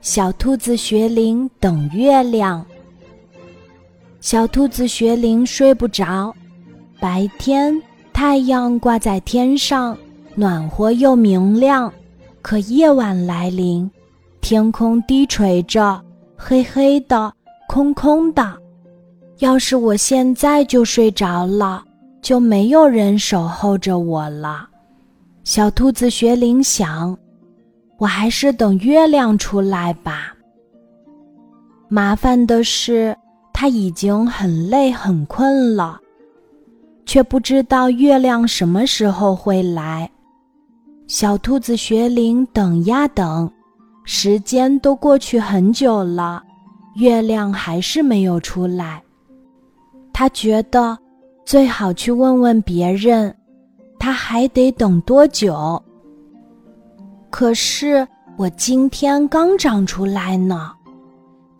小兔子学龄等月亮。小兔子学龄睡不着，白天太阳挂在天上，暖和又明亮。可夜晚来临，天空低垂着，黑黑的，空空的。要是我现在就睡着了，就没有人守候着我了。小兔子学龄想。我还是等月亮出来吧。麻烦的是，他已经很累很困了，却不知道月亮什么时候会来。小兔子学龄等呀等，时间都过去很久了，月亮还是没有出来。他觉得最好去问问别人，他还得等多久。可是我今天刚长出来呢。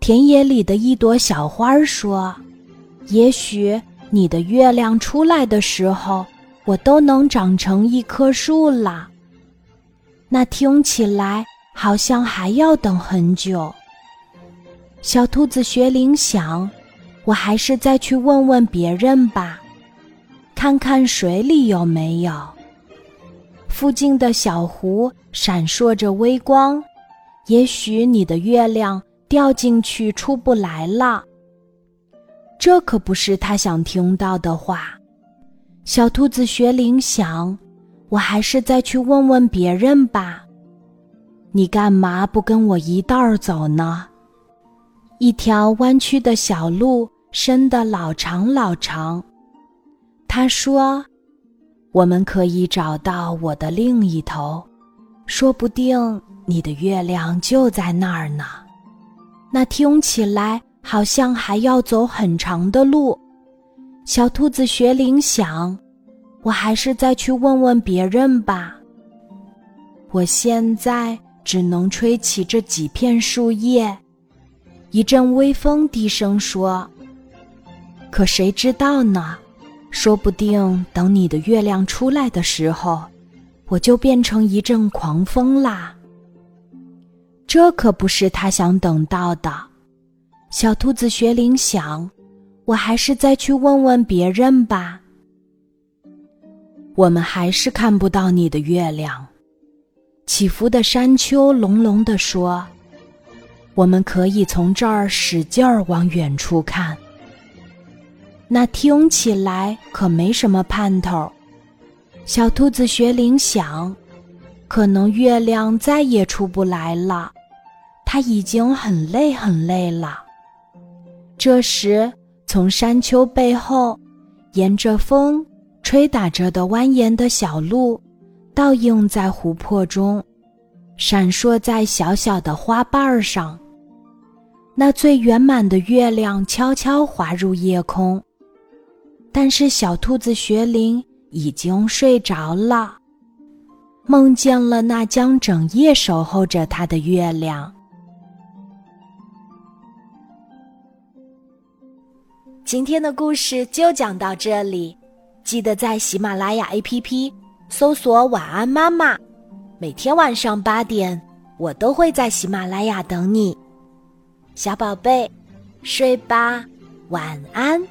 田野里的一朵小花说：“也许你的月亮出来的时候，我都能长成一棵树了。”那听起来好像还要等很久。小兔子学铃想：“我还是再去问问别人吧，看看水里有没有。”附近的小湖闪烁着微光，也许你的月亮掉进去出不来了。这可不是他想听到的话。小兔子学龄想，我还是再去问问别人吧。你干嘛不跟我一道儿走呢？一条弯曲的小路，伸得老长老长。他说。我们可以找到我的另一头，说不定你的月亮就在那儿呢。那听起来好像还要走很长的路。小兔子学铃想，我还是再去问问别人吧。我现在只能吹起这几片树叶。一阵微风低声说：“可谁知道呢？”说不定等你的月亮出来的时候，我就变成一阵狂风啦。这可不是他想等到的。小兔子学铃想，我还是再去问问别人吧。我们还是看不到你的月亮。起伏的山丘隆隆地说：“我们可以从这儿使劲儿往远处看。”那听起来可没什么盼头。小兔子学铃响，可能月亮再也出不来了，它已经很累很累了。这时，从山丘背后，沿着风吹打着的蜿蜒的小路，倒映在湖泊中，闪烁在小小的花瓣上。那最圆满的月亮悄悄滑入夜空。但是小兔子学龄已经睡着了，梦见了那将整夜守候着它的月亮。今天的故事就讲到这里，记得在喜马拉雅 APP 搜索“晚安妈妈”，每天晚上八点，我都会在喜马拉雅等你，小宝贝，睡吧，晚安。